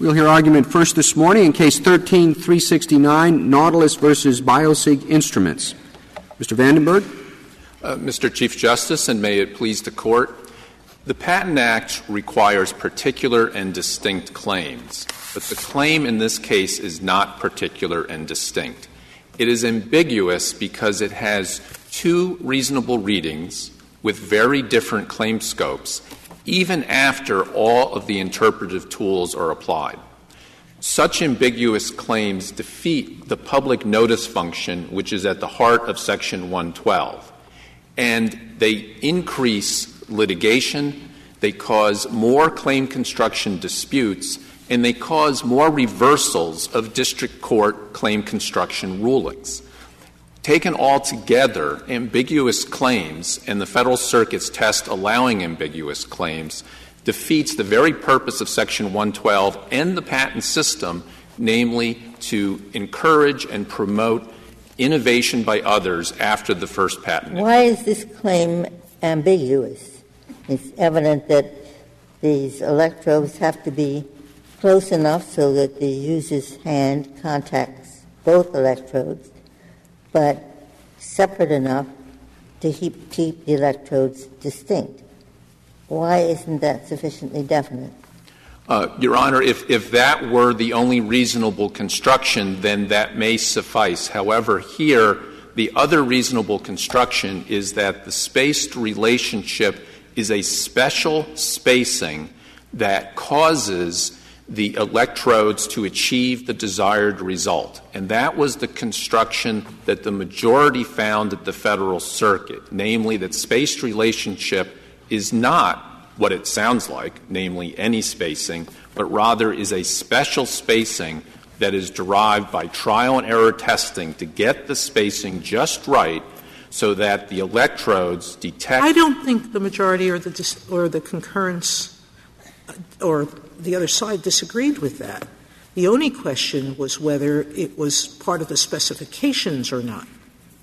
We'll hear argument first this morning in Case 13-369, Nautilus versus Biosig Instruments. Mr. Vandenberg. Uh, Mr. Chief Justice, and may it please the Court, the Patent Act requires particular and distinct claims, but the claim in this case is not particular and distinct. It is ambiguous because it has two reasonable readings with very different claim scopes, even after all of the interpretive tools are applied. Such ambiguous claims defeat the public notice function, which is at the heart of Section 112, and they increase litigation, they cause more claim construction disputes, and they cause more reversals of district court claim construction rulings. Taken all together, ambiguous claims and the Federal Circuit's test allowing ambiguous claims defeats the very purpose of Section 112 and the patent system, namely to encourage and promote innovation by others after the first patent. Why is this claim ambiguous. It's evident that these electrodes have to be close enough so that the user's hand contacts both electrodes, but separate enough to keep, keep the electrodes distinct. Why isn't that sufficiently definite? Uh, Your Honor, if, if that were the only reasonable construction, then that may suffice. However, here, the other reasonable construction is that the spaced relationship is a special spacing that causes the electrodes to achieve the desired result. And that was the construction that the majority found at the Federal Circuit, namely that spaced relationship is not what it sounds like, namely any spacing, but rather is a special spacing that is derived by trial and error testing to get the spacing just right so that the electrodes detect. I don't think the majority or the, dis- or the concurrence uh, or the other side disagreed with that. The only question was whether it was part of the specifications or not.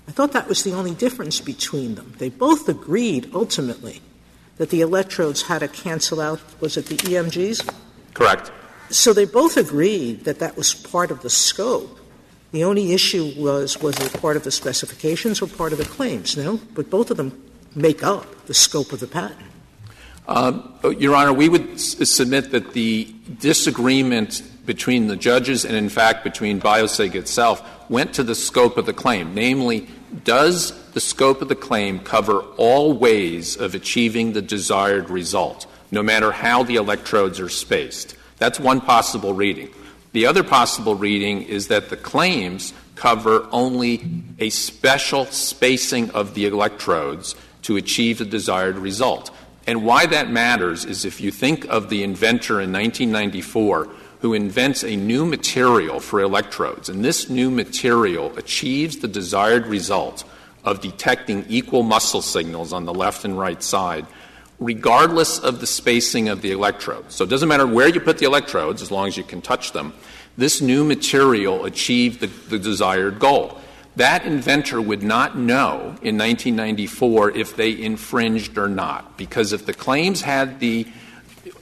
I thought that was the only difference between them. They both agreed ultimately that the electrodes had to cancel out, was it the EMGs? Correct. So they both agreed that that was part of the scope. The only issue was was it part of the specifications or part of the claims? No, but both of them make up the scope of the patent. Uh, Your Honor, we would submit that the disagreement between the judges and, in fact, between Biosig itself went to the scope of the claim. Namely, does the scope of the claim cover all ways of achieving the desired result, no matter how the electrodes are spaced? That's one possible reading. The other possible reading is that the claims cover only a special spacing of the electrodes to achieve the desired result. And why that matters is if you think of the inventor in 1994 who invents a new material for electrodes, and this new material achieves the desired result of detecting equal muscle signals on the left and right side, regardless of the spacing of the electrodes. So it doesn't matter where you put the electrodes, as long as you can touch them. This new material achieved the, the desired goal. That inventor would not know in 1994 if they infringed or not, because if the claims had the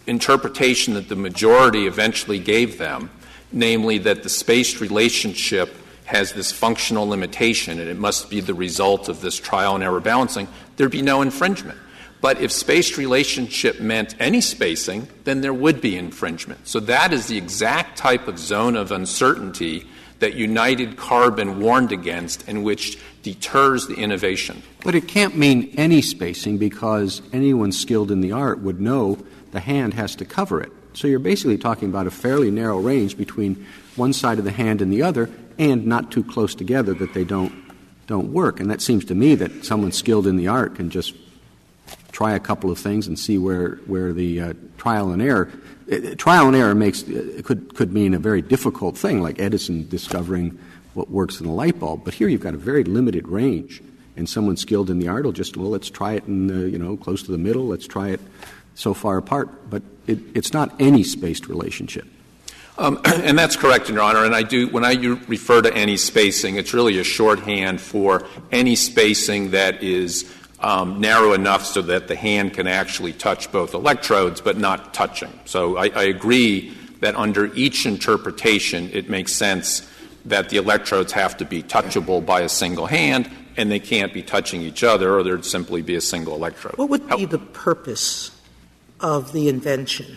interpretation that the majority eventually gave them, namely that the spaced relationship has this functional limitation and it must be the result of this trial and error balancing, there'd be no infringement. But if spaced relationship meant any spacing, then there would be infringement. So that is the exact type of zone of uncertainty that United Carbon warned against and which deters the innovation. But it can't mean any spacing because anyone skilled in the art would know the hand has to cover it. So you're basically talking about a fairly narrow range between one side of the hand and the other and not too close together that they don't don't work. And that seems to me that someone skilled in the art can just try a couple of things and see where, where the uh, trial and error. Trial and error makes, uh, could, could mean a very difficult thing, like Edison discovering what works in a light bulb. But here you've got a very limited range, and someone skilled in the art will just, well, let's try it in, the, you know, close to the middle, let's try it so far apart. But it, it's not any spaced relationship. Um, and that's correct, Your Honor. And I do, when I refer to any spacing, it's really a shorthand for any spacing that is um, narrow enough so that the hand can actually touch both electrodes, but not touching. So I, I agree that under each interpretation it makes sense that the electrodes have to be touchable by a single hand and they can't be touching each other or there'd simply be a single electrode. What would be the purpose of the invention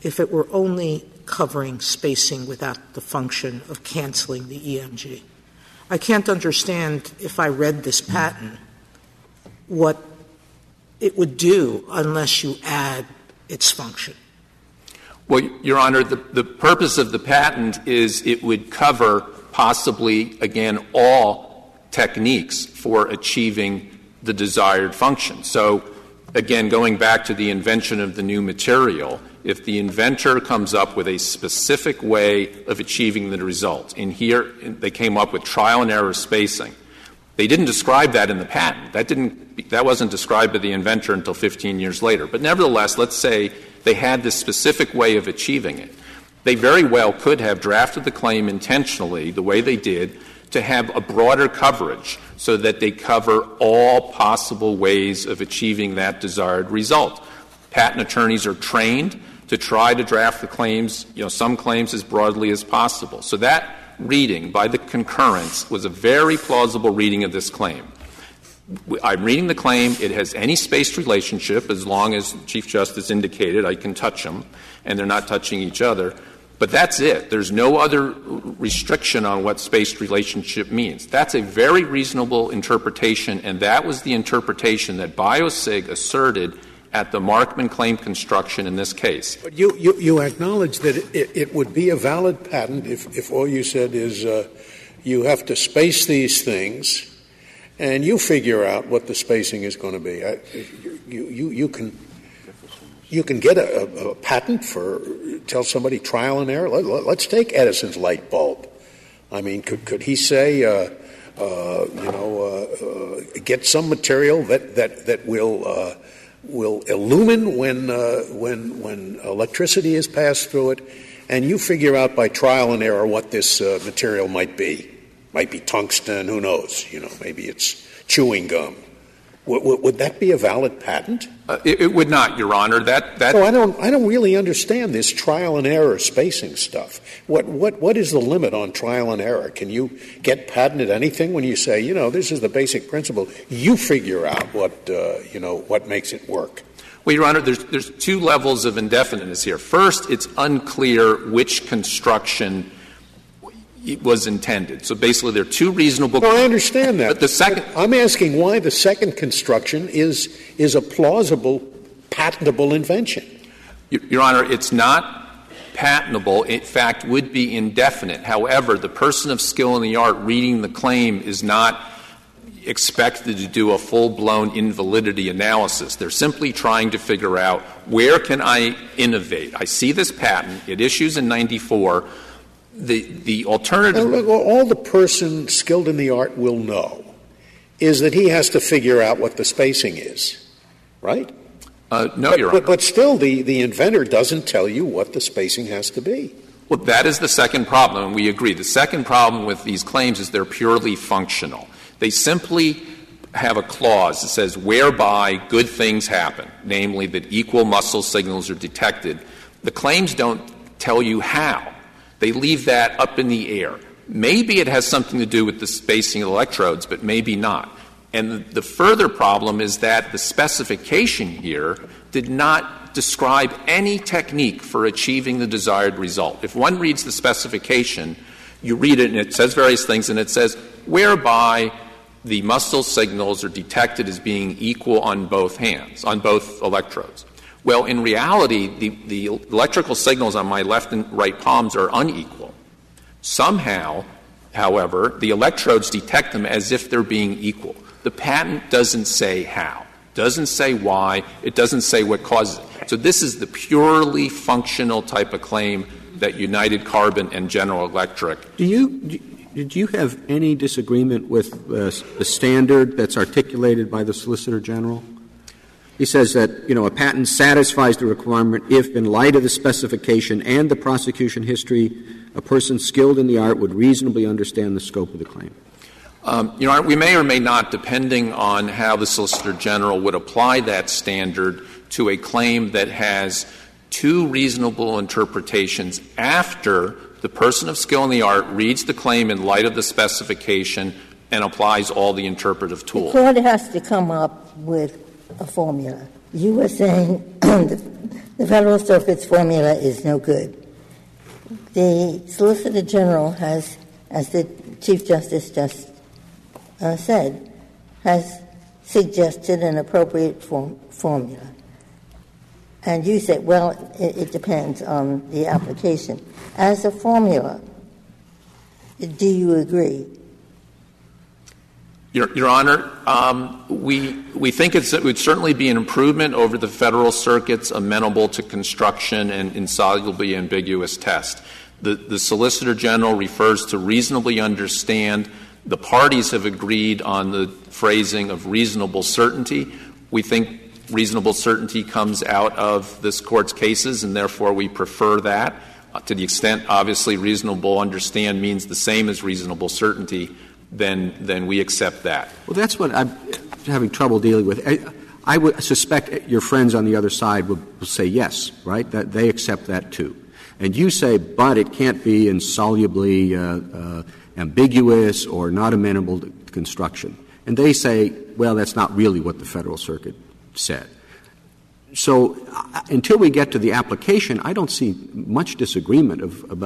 if it were only covering spacing without the function of canceling the EMG? I can't understand if I read this patent what it would do unless you add its function. Well, Your Honor, the, the purpose of the patent is it would cover possibly, again, all techniques for achieving the desired function. So, again, going back to the invention of the new material, if the inventor comes up with a specific way of achieving the result, and here they came up with trial and error spacing, they didn't describe that in the patent. That didn't that wasn't described by the inventor until 15 years later. But nevertheless, let's say they had this specific way of achieving it. They very well could have drafted the claim intentionally the way they did to have a broader coverage so that they cover all possible ways of achieving that desired result. Patent attorneys are trained to try to draft the claims, you know, some claims as broadly as possible. So that reading by the concurrence was a very plausible reading of this claim. I'm reading the claim. It has any spaced relationship as long as Chief Justice indicated I can touch them and they're not touching each other. But that's it. There's no other restriction on what spaced relationship means. That's a very reasonable interpretation, and that was the interpretation that Biosig asserted at the Markman claim construction in this case. But you, you, you acknowledge that it, it, would be a valid patent if, if all you said is uh, you have to space these things and you figure out what the spacing is going to be. I, you, you, you, can, you can get a, a, patent for, tell somebody trial and error. Let, us take Edison's light bulb. I mean, could, could he say, uh, uh, you know, uh, uh, get some material that, that, that will uh, will illumine when, uh, when, when electricity is passed through it, and you figure out by trial and error what this uh, material might be. Might be tungsten, who knows? You know, maybe it's chewing gum. Would that be a valid patent? Uh, it, it, would not, Your Honor. That that. I don't. I don't really understand this trial and error spacing stuff. What what what is the limit on trial and error? Can you get patented anything when you say, you know, this is the basic principle? You figure out what uh, you know what makes it work. Well, Your Honor, there's there's two levels of indefiniteness here. First, it's unclear which construction was intended. So basically, there are two reasonable. I understand that. But the second, but I'm asking why the second construction is is a plausible, patentable invention. Your Honor, it's not patentable. In fact, would be indefinite. However, the person of skill in the art reading the claim is not expected to do a full-blown invalidity analysis. They're simply trying to figure out where can I innovate. I see this patent. It issues in 94 the, the alternative. all the person skilled in the art will know is that he has to figure out what the spacing is, right? Uh, no, but, Your Honor. But, but still, the, the inventor doesn't tell you what the spacing has to be. Well, that is the second problem, and we agree. The second problem with these claims is they're purely functional. They simply have a clause that says whereby good things happen, namely that equal muscle signals are detected. The claims don't tell you how. They leave that up in the air. Maybe it has something to do with the spacing of electrodes, but maybe not. And the further problem is that the specification here did not describe any technique for achieving the desired result. If one reads the specification, you read it and it says various things, and it says whereby the muscle signals are detected as being equal on both hands, on both electrodes. Well, in reality, the, the electrical signals on my left and right palms are unequal. Somehow, however, the electrodes detect them as if they're being equal. The patent doesn't say how, doesn't say why, it doesn't say what causes it. So this is the purely functional type of claim that United Carbon and General Electric. Do you did you have any disagreement with uh, the standard that's articulated by the Solicitor General? He says that, you know, a patent satisfies the requirement if, in light of the specification and the prosecution history, a person skilled in the art would reasonably understand the scope of the claim. Um, you know, we may or may not, depending on how the Solicitor General would apply that standard to a claim that has two reasonable interpretations after the person of skill in the art reads the claim in light of the specification and applies all the interpretive tools. The court has to come up with a formula. You were saying the Federal Circuit's formula is no good. The Solicitor General has, as the Chief Justice just uh, said, has suggested an appropriate form, formula. And you said, well, it, it depends on the application. As a formula, do you agree? Your, Your Honor, um, we, we think it would certainly be an improvement over the Federal Circuit's amenable to construction and insolubly ambiguous test. The, the Solicitor General refers to reasonably understand. The parties have agreed on the phrasing of reasonable certainty. We think reasonable certainty comes out of this Court's cases, and therefore we prefer that. Uh, to the extent, obviously, reasonable understand means the same as reasonable certainty, then, then we accept that. Well, that's what I'm having trouble dealing with. I, would suspect your friends on the other side will say yes, right? That they accept that too. And you say, but it can't be insolubly uh, uh, ambiguous or not amenable to construction. And they say, well, that's not really what the Federal Circuit said. So uh, until we get to the application, I don't see much disagreement of,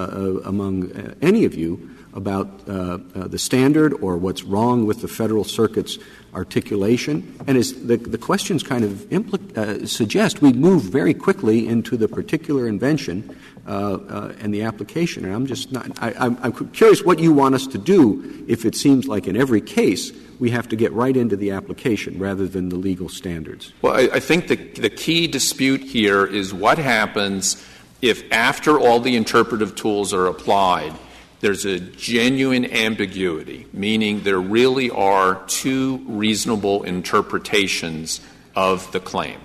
among any of you about uh, uh, the standard or what's wrong with the Federal Circuit's articulation. And as the, questions kind of uh, suggest, we move very quickly into the particular invention and the application. And I'm just not, I'm, curious what you want us to do if it seems like in every case we have to get right into the application rather than the legal standards. Well, I, I think the, the key dispute here is what happens if, after all the interpretive tools are applied, there's a genuine ambiguity, meaning there really are two reasonable interpretations of the claim.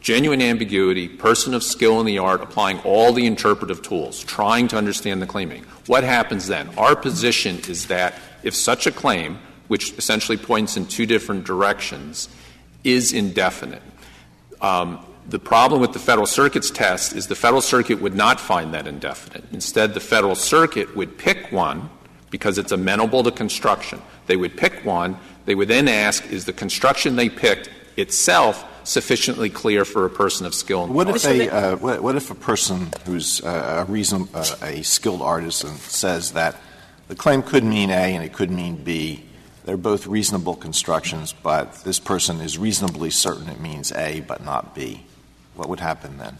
Genuine ambiguity, person of skill in the art applying all the interpretive tools, trying to understand the claiming. What happens then? Our position is that if such a claim, which essentially points in two different directions, is indefinite, um, the problem with the Federal Circuit's test is the Federal Circuit would not find that indefinite. Instead, the Federal Circuit would pick one because it's amenable to construction. They would pick one. They would then ask, is the construction they picked itself sufficiently clear for a person of skill? What if, a, uh, what if a person who's uh, a, reason, uh, a skilled artisan says that the claim could mean A and it could mean B? They're both reasonable constructions, but this person is reasonably certain it means A but not B what would happen then?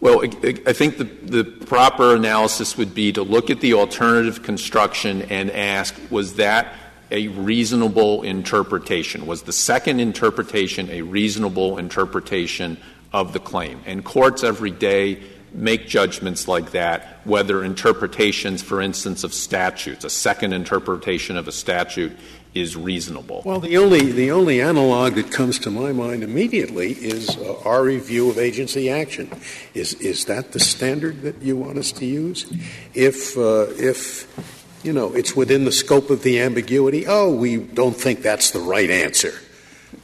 Well, I think the, proper analysis would be to look at the alternative construction and ask, was that a reasonable interpretation? Was the second interpretation a reasonable interpretation of the claim? And courts every day make judgments like that, whether interpretations, for instance, of statutes, a second interpretation of a statute is reasonable. Well, the only the only analog that comes to my mind immediately is uh, our review of agency action. Is is that the standard that you want us to use? If uh, if you know it's within the scope of the ambiguity, oh, we don't think that's the right answer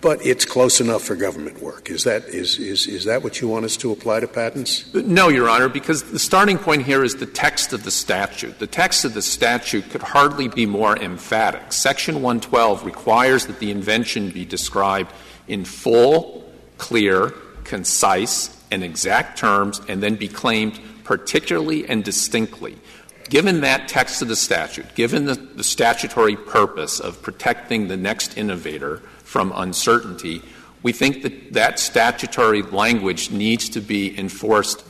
but it's close enough for government work. Is that, is, is, is that what you want us to apply to patents? No, Your Honor, because the starting point here is the text of the statute. The text of the statute could hardly be more emphatic. Section 112 requires that the invention be described in full, clear, concise, and exact terms, and then be claimed particularly and distinctly. Given that text of the statute, given the, the statutory purpose of protecting the next innovator, from uncertainty, we think that that statutory language needs to be enforced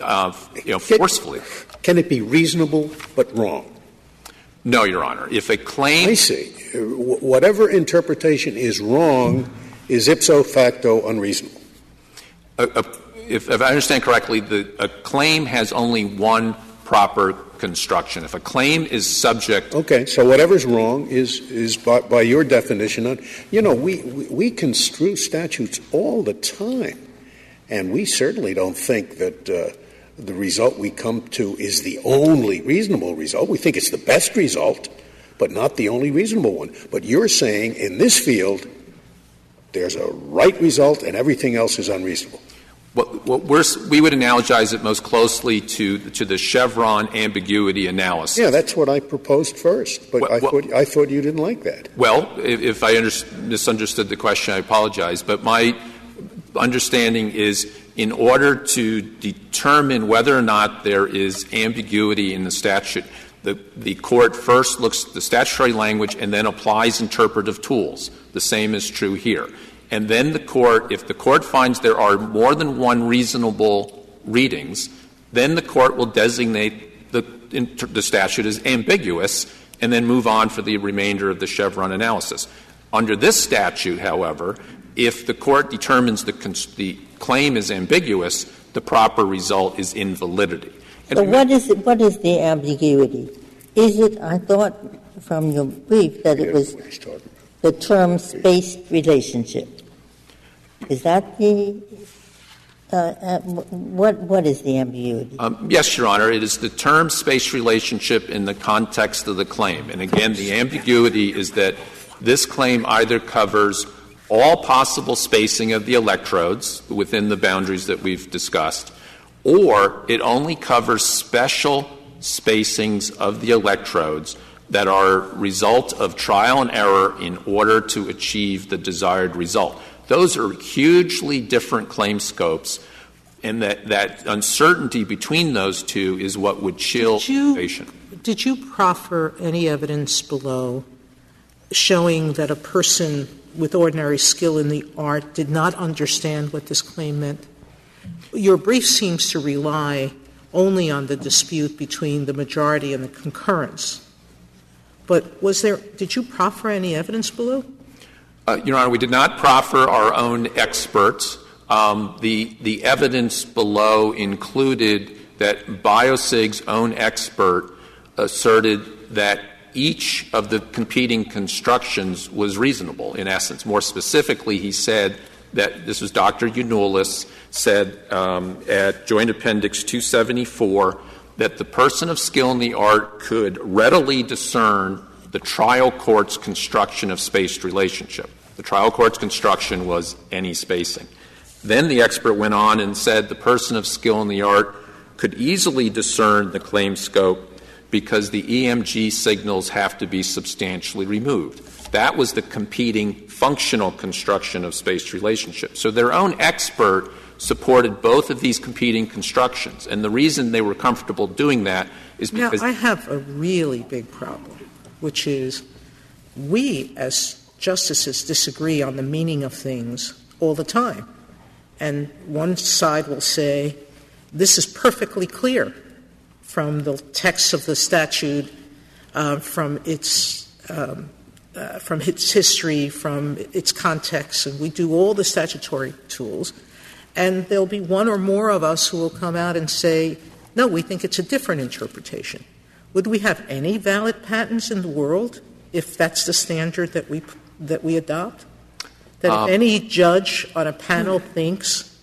uh, you know, forcefully. Can it be reasonable but wrong? No, Your Honor. If a claim. I see. Whatever interpretation is wrong is ipso facto unreasonable. A, a, if, if, I understand correctly, the, a claim has only one proper construction. If a claim is subject. Okay, so whatever's wrong is, is by, by your definition. You know, we, we, we, construe statutes all the time, and we certainly don't think that uh, the result we come to is the only reasonable result. We think it's the best result, but not the only reasonable one. But you're saying in this field, there's a right result and everything else is unreasonable. What, what we're, we would analogize it most closely to, to the Chevron ambiguity analysis. Yeah, that's what I proposed first, but Well, I, thought, I thought you didn't like that. Well, if, if I under, misunderstood the question, I apologize. But my understanding is in order to determine whether or not there is ambiguity in the statute, the, the court first looks at the statutory language and then applies interpretive tools. The same is true here. And then the court, if the court finds there are more than one reasonable readings, then the court will designate the, inter- the statute as ambiguous and then move on for the remainder of the Chevron analysis. Under this statute, however, if the court determines the, cons- the claim is ambiguous, the proper result is invalidity. And So what is, it- what is the ambiguity? Is it, I thought from your brief that it was What he's talking about. the term spaced relationship. Is that the, uh, what, what is the ambiguity? Um, yes, Your Honor, it is the term space relationship in the context of the claim. And again, the ambiguity is that this claim either covers all possible spacing of the electrodes within the boundaries that we've discussed, or it only covers special spacings of the electrodes that are result of trial and error in order to achieve the desired result. Those are hugely different claim scopes, and that, that uncertainty between those two is what would chill Did you- innovation. Did you proffer any evidence below showing that a person with ordinary skill in the art did not understand what this claim meant? Your brief seems to rely only on the dispute between the majority and the concurrence. But was there, did you proffer any evidence below? Uh, Your Honor, we did not proffer our own experts. Um, the, the evidence below included that Biosig's own expert asserted that each of the competing constructions was reasonable, in essence. More specifically, he said that this was Dr. Eunulis said um, at Joint Appendix 274 that the person of skill in the art could readily discern the trial court's construction of spaced relationship. The trial court's construction was any spacing. Then the expert went on and said the person of skill in the art could easily discern the claim scope because the EMG signals have to be substantially removed. That was the competing functional construction of spaced relationship. So their own expert supported both of these competing constructions. And the reason they were comfortable doing that is Now, because I have a really big problem, which is we as justices disagree on the meaning of things all the time. And one side will say, this is perfectly clear from the text of the statute, uh, from its um, uh, from its history, from its context, and we do all the statutory tools. And there'll be one or more of us who will come out and say, no, we think it's a different interpretation. Would we have any valid patents in the world if that's the standard that we, that we adopt? That if any judge on a panel thinks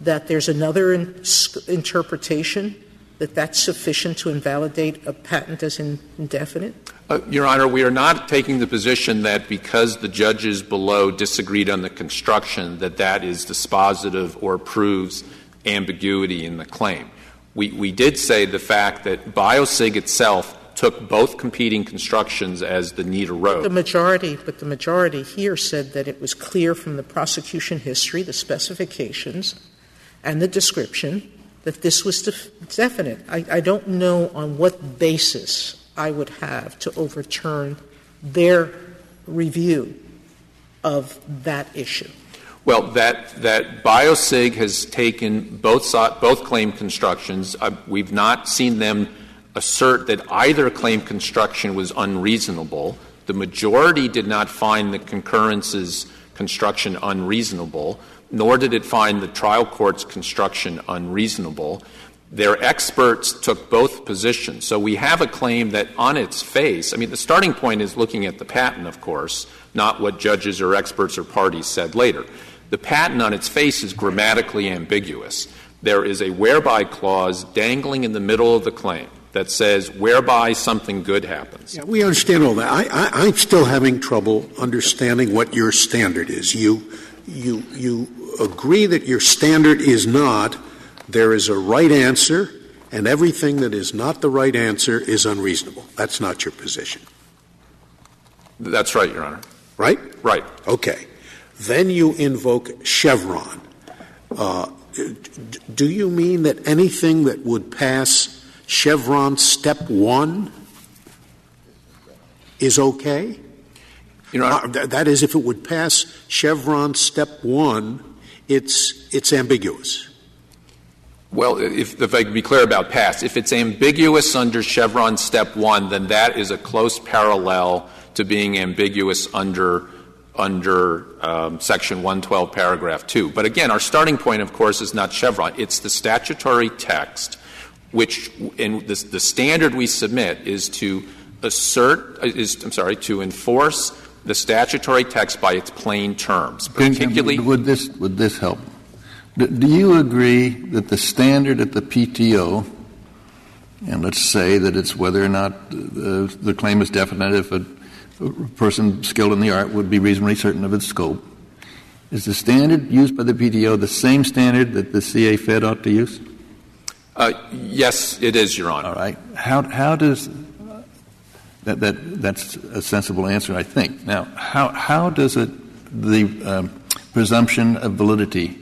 that there's another in- interpretation, that that's sufficient to invalidate a patent as in- indefinite? Uh, Your Honor, we are not taking the position that because the judges below disagreed on the construction, that that is dispositive or proves ambiguity in the claim. We, we did say the fact that Biosig itself took both competing constructions as the need arose. The majority, but the majority here said that it was clear from the prosecution history, the specifications, and the description that this was def- definite. I, I don't know on what basis I would have to overturn their review of that issue. Well, that, that Biosig has taken both, both claim constructions. Uh, we've not seen them assert that either claim construction was unreasonable. The majority did not find the concurrence's construction unreasonable, nor did it find the trial court's construction unreasonable. Their experts took both positions. So we have a claim that on its face, I mean, the starting point is looking at the patent, of course, not what judges or experts or parties said later. The patent on its face is grammatically ambiguous. There is a whereby clause dangling in the middle of the claim that says whereby something good happens. Yeah, we understand all that. I, I, I'm still having trouble understanding what your standard is. You you, you agree that your standard is not there is a right answer and everything that is not the right answer is unreasonable. That's not your position. That's right, Your Honor. Right? Right. Okay. Then you invoke Chevron. Uh, do you mean that anything that would pass Chevron step one is okay? Your Honor, Uh, th- that is, if it would pass Chevron step one, it's, it's ambiguous. Well, if, if I could be clear about past, if it's ambiguous under Chevron step one, then that is a close parallel to being ambiguous under under um, section 112 paragraph 2 but again our starting point of course is not chevron it's the statutory text which in the, the standard we submit is to assert is i'm sorry to enforce the statutory text by its plain terms particularly Would this, would this help? Do- Do you agree that the standard at the PTO, and let's say that it's whether or not the, the claim is definite if a, a person skilled in the art would be reasonably certain of its scope, is the standard used by the PTO the same standard that the CA Fed ought to use? Uh, yes it is your honor All right. How, how does that, that that's a sensible answer, I think. Now, how, how does it the um, presumption of validity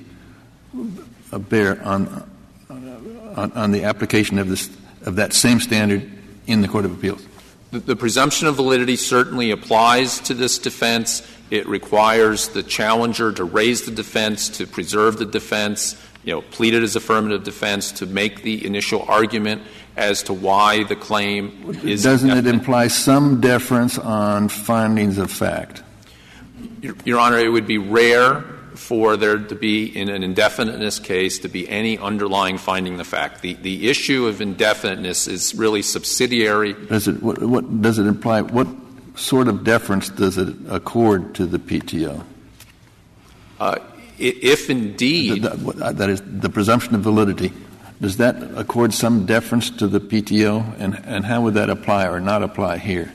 bear on, on on the application of this of that same standard in the Court of Appeals? The presumption of validity certainly applies to this defense. It requires the challenger to raise the defense, to preserve the defense, you know, plead it as affirmative defense, to make the initial argument as to why the claim is. Doesn't it imply some deference on findings of fact? Your, Your Honor, it would be rare for there to be, in an indefiniteness case, to be any underlying finding the fact. The, the issue of indefiniteness is really subsidiary Does it what, what does it imply? What sort of deference does it accord to the PTO? Uh, Uh, if indeed. That, that- is the presumption of validity. Does that accord some deference to the PTO, and, and how would that apply or not apply here?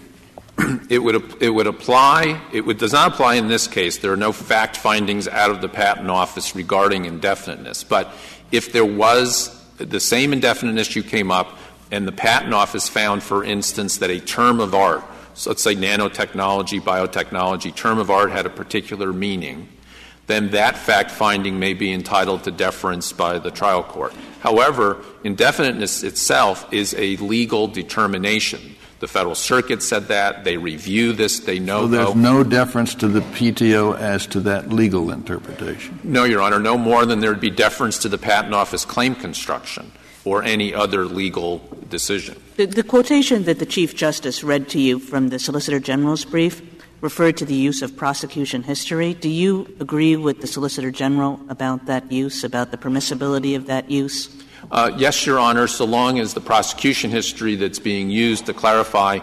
It would, it would apply, it would, does not apply in this case. There are no fact findings out of the Patent Office regarding indefiniteness. But if there was the same indefinite issue came up and the Patent Office found, for instance, that a term of art, so let's say nanotechnology, biotechnology, term of art had a particular meaning, then that fact finding may be entitled to deference by the trial court. However, indefiniteness itself is a legal determination. The Federal Circuit said that. They review this. They know. So there's no deference to the PTO as to that legal interpretation. No, Your Honor, no more than there would be deference to the Patent Office claim construction or any other legal decision. The, the quotation that the Chief Justice read to you from the Solicitor General's brief referred to the use of prosecution history. Do you agree with the Solicitor General about that use, about the permissibility of that use? Uh, yes, Your Honor, so long as the prosecution history that's being used to clarify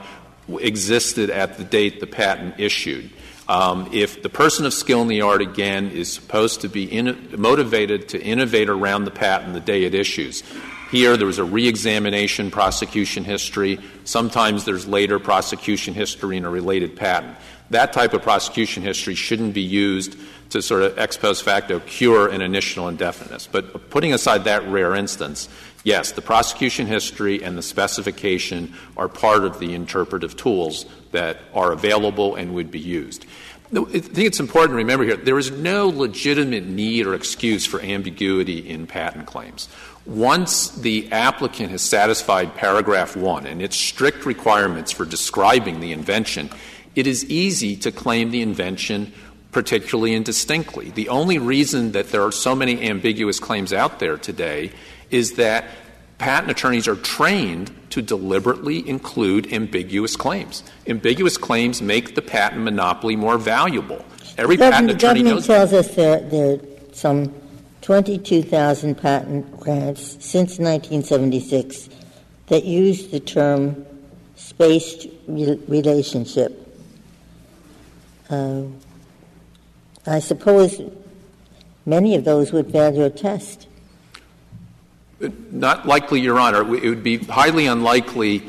existed at the date the patent issued. Um, if the person of skill in the art, again, is supposed to be in, motivated to innovate around the patent the day it issues, here there was a re-examination prosecution history. Sometimes there's later prosecution history in a related patent. That type of prosecution history shouldn't be used to sort of ex post facto cure an initial indefiniteness. But putting aside that rare instance, yes, the prosecution history and the specification are part of the interpretive tools that are available and would be used. I think it's important to remember here there is no legitimate need or excuse for ambiguity in patent claims. Once the applicant has satisfied paragraph one and its strict requirements for describing the invention, it is easy to claim the invention particularly and distinctly. The only reason that there are so many ambiguous claims out there today is that patent attorneys are trained to deliberately include ambiguous claims. Ambiguous claims make the patent monopoly more valuable. Every The patent government, attorney government knows tells us there, there are some 22,000 patent grants since 1976 that use the term spaced re- relationship. Uh, I suppose many of those would fail your test. Not likely, Your Honor. It would be highly unlikely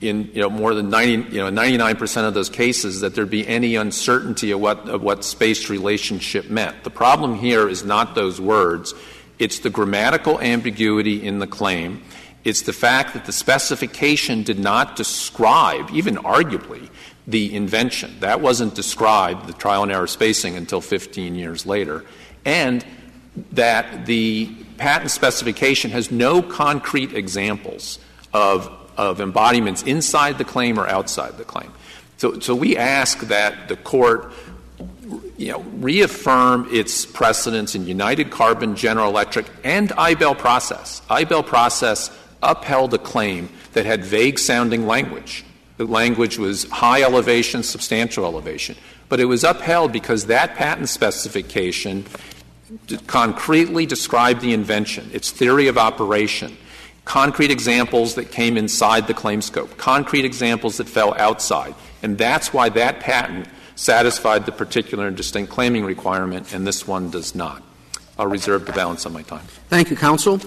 in you know more than 90 you know 99 percent of those cases that there'd be any uncertainty of what of what spaced relationship meant. The problem here is not those words; it's the grammatical ambiguity in the claim. It's the fact that the specification did not describe, even arguably, the invention. That wasn't described, the trial and error spacing, until 15 years later. And that the patent specification has no concrete examples of, of embodiments inside the claim or outside the claim. So, so we ask that the court you know, reaffirm its precedence in United Carbon, General Electric, and Eibel process. Eibel process upheld a claim that had vague sounding language. The language was high elevation, substantial elevation. But it was upheld because that patent specification concretely described the invention, its theory of operation, concrete examples that came inside the claim scope, concrete examples that fell outside. And that's why that patent satisfied the particular and distinct claiming requirement, and this one does not. I'll reserve the balance of my time. Thank you, counsel.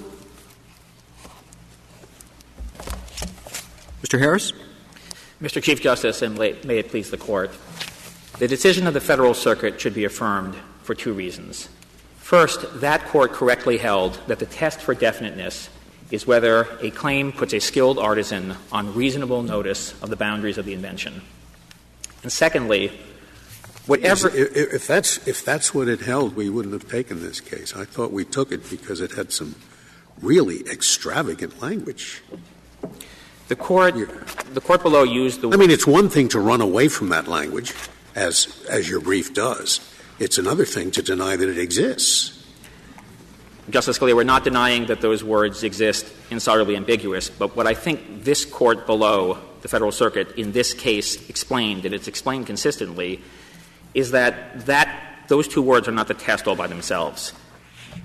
Mr. Harris? Mr. Chief Justice, and may it please the Court, the decision of the Federal Circuit should be affirmed for two reasons. First, that court correctly held that the test for definiteness is whether a claim puts a skilled artisan on reasonable notice of the boundaries of the invention. And secondly, whatever if, that's if that's what it held, we wouldn't have taken this case. I thought we took it because it had some really extravagant language. The court, the court below used the. I mean, it's one thing to run away from that language, as as your brief does. It's another thing to deny that it exists. Justice Scalia, we're not denying that those words exist insolubly ambiguous, but what I think this court below, the Federal Circuit, in this case explained, and it's explained consistently, is that that those two words are not the test all by themselves.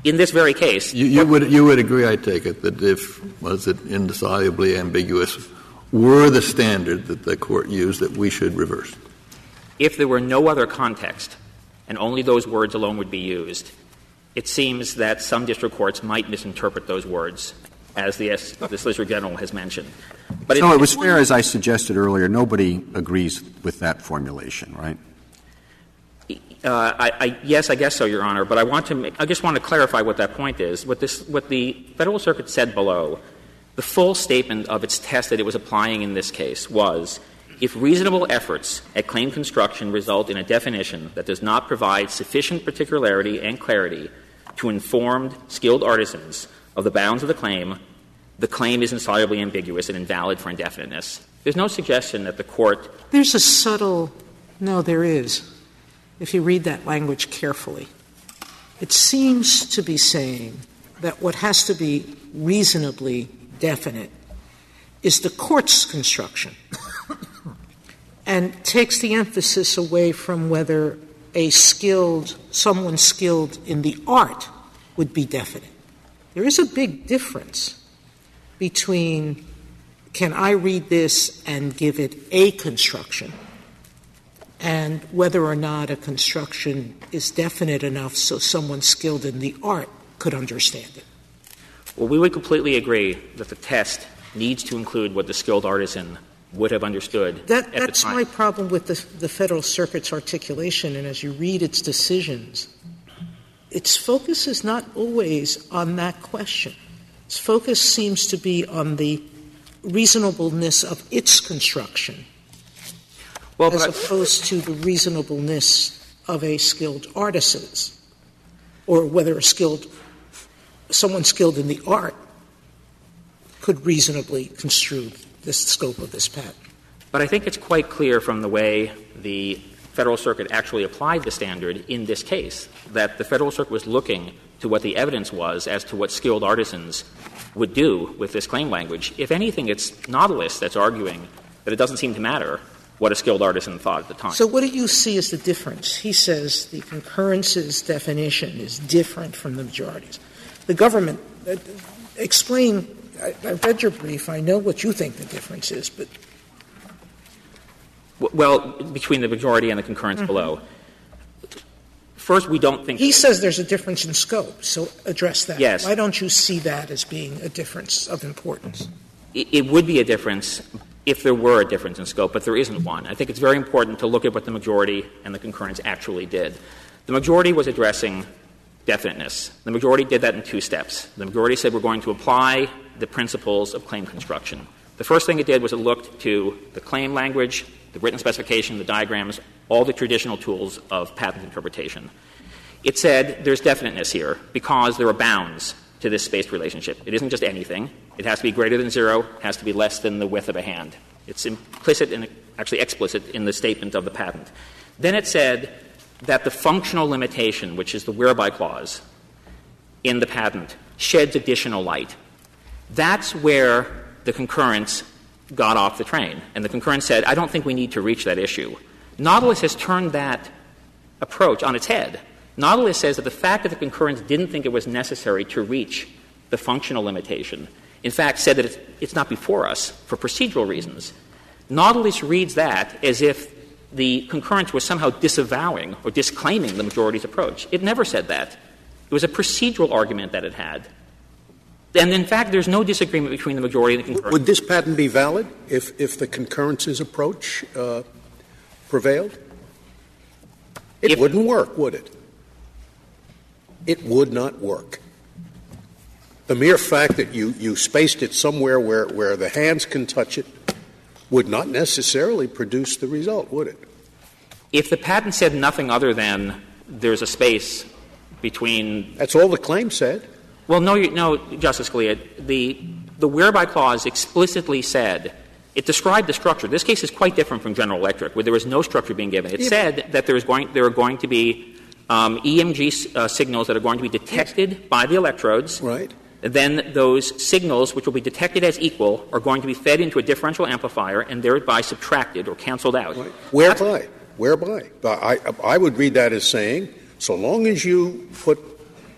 In this very case, you, you would you would agree, I take it, that if was it indissolubly ambiguous were the standard that the court used that we should reverse. If there were no other context and only those words alone would be used, it seems that some district courts might misinterpret those words, as the, the Solicitor General has mentioned. But no, it, it was fair, as I suggested earlier. Nobody agrees with that formulation, right? Uh, I, I, yes, I guess so, Your Honor. But I want to. Make, I just want to clarify what that point is. What this, what the Federal Circuit said below, the full statement of its test that it was applying in this case was if reasonable efforts at claim construction result in a definition that does not provide sufficient particularity and clarity to informed, skilled artisans of the bounds of the claim, the claim is insolubly ambiguous and invalid for indefiniteness. There's no suggestion that the court. There's a subtle. No, there is. If you read that language carefully, it seems to be saying that what has to be reasonably definite is the court's construction and takes the emphasis away from whether a skilled, someone skilled in the art would be definite. There is a big difference between can I read this and give it a construction and whether or not a construction is definite enough so someone skilled in the art could understand it. Well, we would completely agree that the test needs to include what the skilled artisan would have understood. That, that's my problem with the, the Federal Circuit's articulation, and as you read its decisions, its focus is not always on that question. Its focus seems to be on the reasonableness of its construction, well, as opposed to the reasonableness of a skilled artisan's, or whether a skilled someone skilled in the art could reasonably construe the scope of this patent. But I think it's quite clear from the way the Federal Circuit actually applied the standard in this case that the Federal Circuit was looking to what the evidence was as to what skilled artisans would do with this claim language. If anything, it's Nautilus that's arguing that it doesn't seem to matter what a skilled artisan thought at the time. So, what do you see as the difference? He says the concurrence's definition is different from the majority's. The government, uh, explain I, have read your brief. I know what you think the difference is, but. Well, between the majority and the concurrence mm-hmm. below. First, we don't think. He says there's a difference in scope, so address that. Yes. Why don't you see that as being a difference of importance? It, it would be a difference, if there were a difference in scope, but there isn't one. I think it's very important to look at what the majority and the concurrence actually did. The majority was addressing definiteness. The majority did that in two steps. The majority said we're going to apply the principles of claim construction. The first thing it did was it looked to the claim language, the written specification, the diagrams, all the traditional tools of patent interpretation. It said there's definiteness here because there are bounds to this spaced relationship. It isn't just anything. It has to be greater than zero, has to be less than the width of a hand. It's implicit and actually explicit in the statement of the patent. Then it said that the functional limitation, which is the whereby clause in the patent, sheds additional light. That's where the concurrence got off the train. And the concurrence said, I don't think we need to reach that issue. Nautilus has turned that approach on its head. Nautilus says that the fact that the concurrence didn't think it was necessary to reach the functional limitation, in fact, said that it's, it's not before us for procedural reasons. Nautilus reads that as if the concurrence was somehow disavowing or disclaiming the majority's approach. It never said that. It was a procedural argument that it had. And in fact, there's no disagreement between the majority and the concurrence. Would this patent be valid if, if the concurrence's approach uh, prevailed? It If- wouldn't work, would it? It would not work. The mere fact that you, you spaced it somewhere where, where the hands can touch it would not necessarily produce the result, would it? If the patent said nothing other than there's a space between That's all the claim said. Well, no, you, no, Justice Scalia. The, the whereby clause explicitly said, it described the structure. This case is quite different from General Electric, where there was no structure being given. It said that there, is going, there are going to be um, EMG uh, signals that are going to be detected by the electrodes. Right. Then those signals, which will be detected as equal, are going to be fed into a differential amplifier and thereby subtracted or canceled out. Right. Whereby? Whereby? I, I would read that as saying, so long as you put,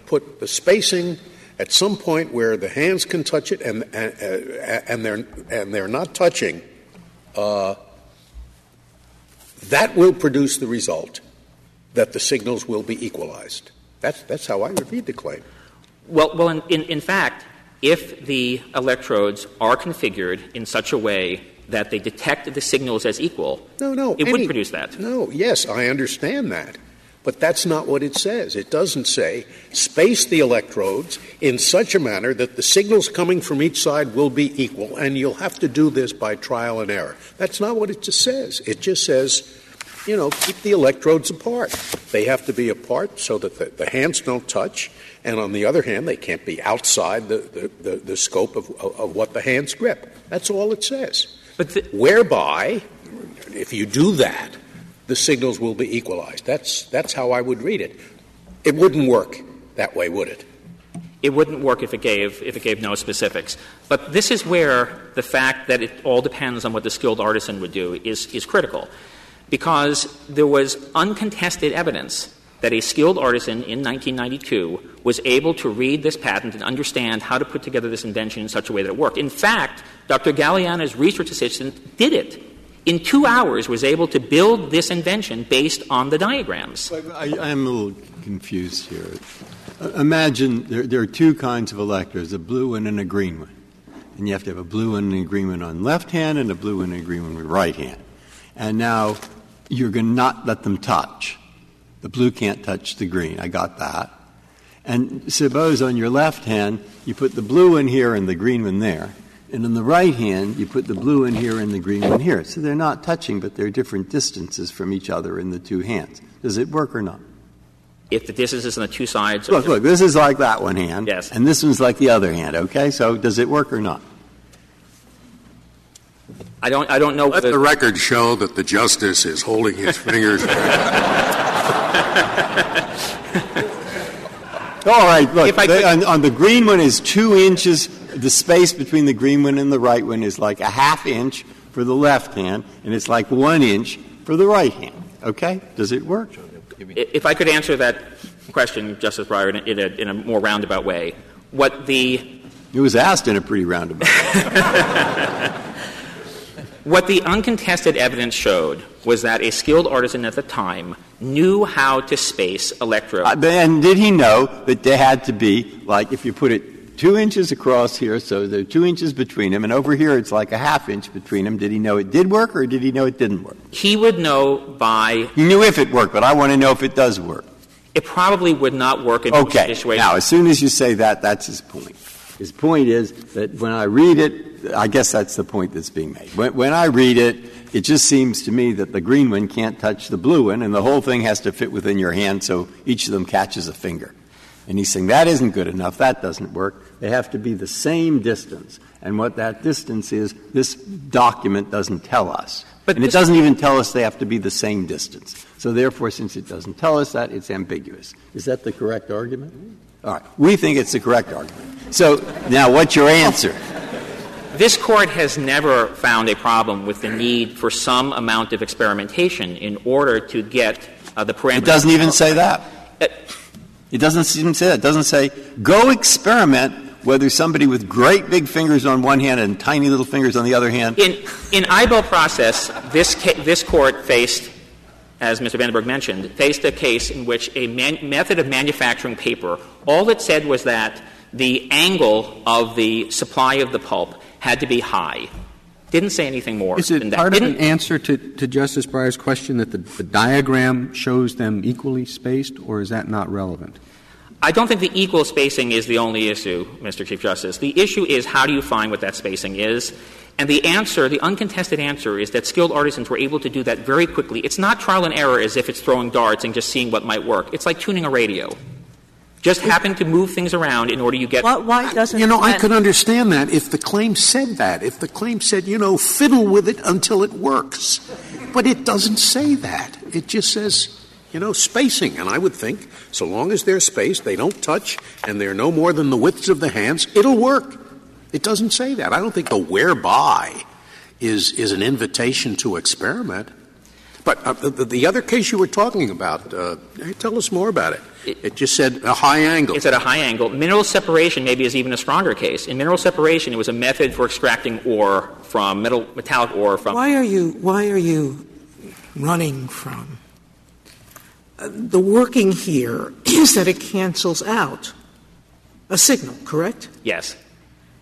put the spacing at some point where the hands can touch it and, and, uh, and, they're, and they're not touching, uh, that will produce the result that the signals will be equalized. That's, that's how I would read the claim. Well, well in, in, in fact, if the electrodes are configured in such a way that they detect the signals as equal, No, no. it would any- produce that. No, yes, I understand that. But that's not what it says. It doesn't say space the electrodes in such a manner that the signals coming from each side will be equal, and you'll have to do this by trial and error. That's not what it just says. It just says, you know, keep the electrodes apart. They have to be apart so that the, the hands don't touch, and on the other hand, they can't be outside the, the, the, the scope of, of, of what the hands grip. That's all it says. But the, Whereby, if you do that, the signals will be equalized. That's, that's how I would read it. It wouldn't work that way, would it? it wouldn't work if it gave if it gave no specifics. But this is where the fact that it all depends on what the skilled artisan would do is is critical, because there was uncontested evidence that a skilled artisan in 1992 was able to read this patent and understand how to put together this invention in such a way that it worked. In fact, Dr. Galliana's research assistant did it. In two hours, was able to build this invention based on the diagrams. I, I'm a little confused here. Imagine there, there are two kinds of electors, a blue one and a green one. And you have to have a blue one and green one on left hand and a blue one and green one on right hand. And now you're going to not let them touch. The blue can't touch the green. I got that. And suppose on your left hand you put the blue in here and the green one there. And on the right hand, you put the blue in here and the green one here. So they're not touching, but they're different distances from each other in the two hands. Does it work or not? If the distance is on the two sides Look, look, this is like that one hand. Yes. And this one's like the other hand, okay? So does it work or not? I don't I don't know Let whether the record show that the justice is holding his fingers. All right, look, If I the- on, on the green one is two inches. The space between the green one and the right one is like a half inch for the left hand, and it's like one inch for the right hand. Okay? Does it work? If I could answer that question, Justice Breyer, in a, in a, in a more roundabout way, what the It was asked in a pretty roundabout. what the uncontested evidence showed was that a skilled artisan at the time knew how to space electrodes. Uh, And did he know that they had to be, like, if you put it two inches across here, so there are two inches between them, and over here it's like a half inch between them. Did he know it did work or did he know it didn't work? He would know by. He knew if it worked, but I want to know if it does work. It probably would not work in Okay. Now, as soon as you say that, that's his point. His point is that when I read it, I guess that's the point that's being made. When, when I read it, it just seems to me that the green one can't touch the blue one, and the whole thing has to fit within your hand so each of them catches a finger. And he's saying that isn't good enough, that doesn't work. They have to be the same distance. And what that distance is, this document doesn't tell us. But and it doesn't even tell us they have to be the same distance. So therefore, since it doesn't tell us that, it's ambiguous. Is that the correct argument? All right. We think it's the correct argument. So now what's your answer? This Court has never found a problem with the need for some amount of experimentation in order to get uh, the parameters. It doesn't even say that. Uh, It doesn't even say that. It doesn't say, go experiment whether somebody with great big fingers on one hand and tiny little fingers on the other hand. In, in Eibel process, this, ca- this Court faced, as Mr. Vandenberg mentioned, faced a case in which a man- method of manufacturing paper, all it said was that the angle of the supply of the pulp had to be high. Didn't say anything more Is it part of an answer to, to Justice Breyer's question that the, the diagram shows them equally spaced, or is that not relevant? I don't think the equal spacing is the only issue, Mr. Chief Justice. The issue is how do you find what that spacing is? And the answer, the uncontested answer, is that skilled artisans were able to do that very quickly. It's not trial and error as if it's throwing darts and just seeing what might work. It's like tuning a radio. Just happen to move things around in order you get. Why, why doesn't You know, I could understand that if the claim said that. If the claim said, you know, fiddle with it until it works. But it doesn't say that. It just says, you know, spacing. And I would think, so long as they're spaced, they don't touch, and they're no more than the widths of the hands, it'll work. It doesn't say that. I don't think the whereby is, is an invitation to experiment. But uh, the, the other case you were talking about, uh, tell us more about it. It just said a high angle. It's at a high angle. Mineral separation maybe is even a stronger case. In mineral separation, it was a method for extracting ore from metal, metallic ore from. Why are you why are you running from uh, the working here is that it cancels out a signal, correct? Yes.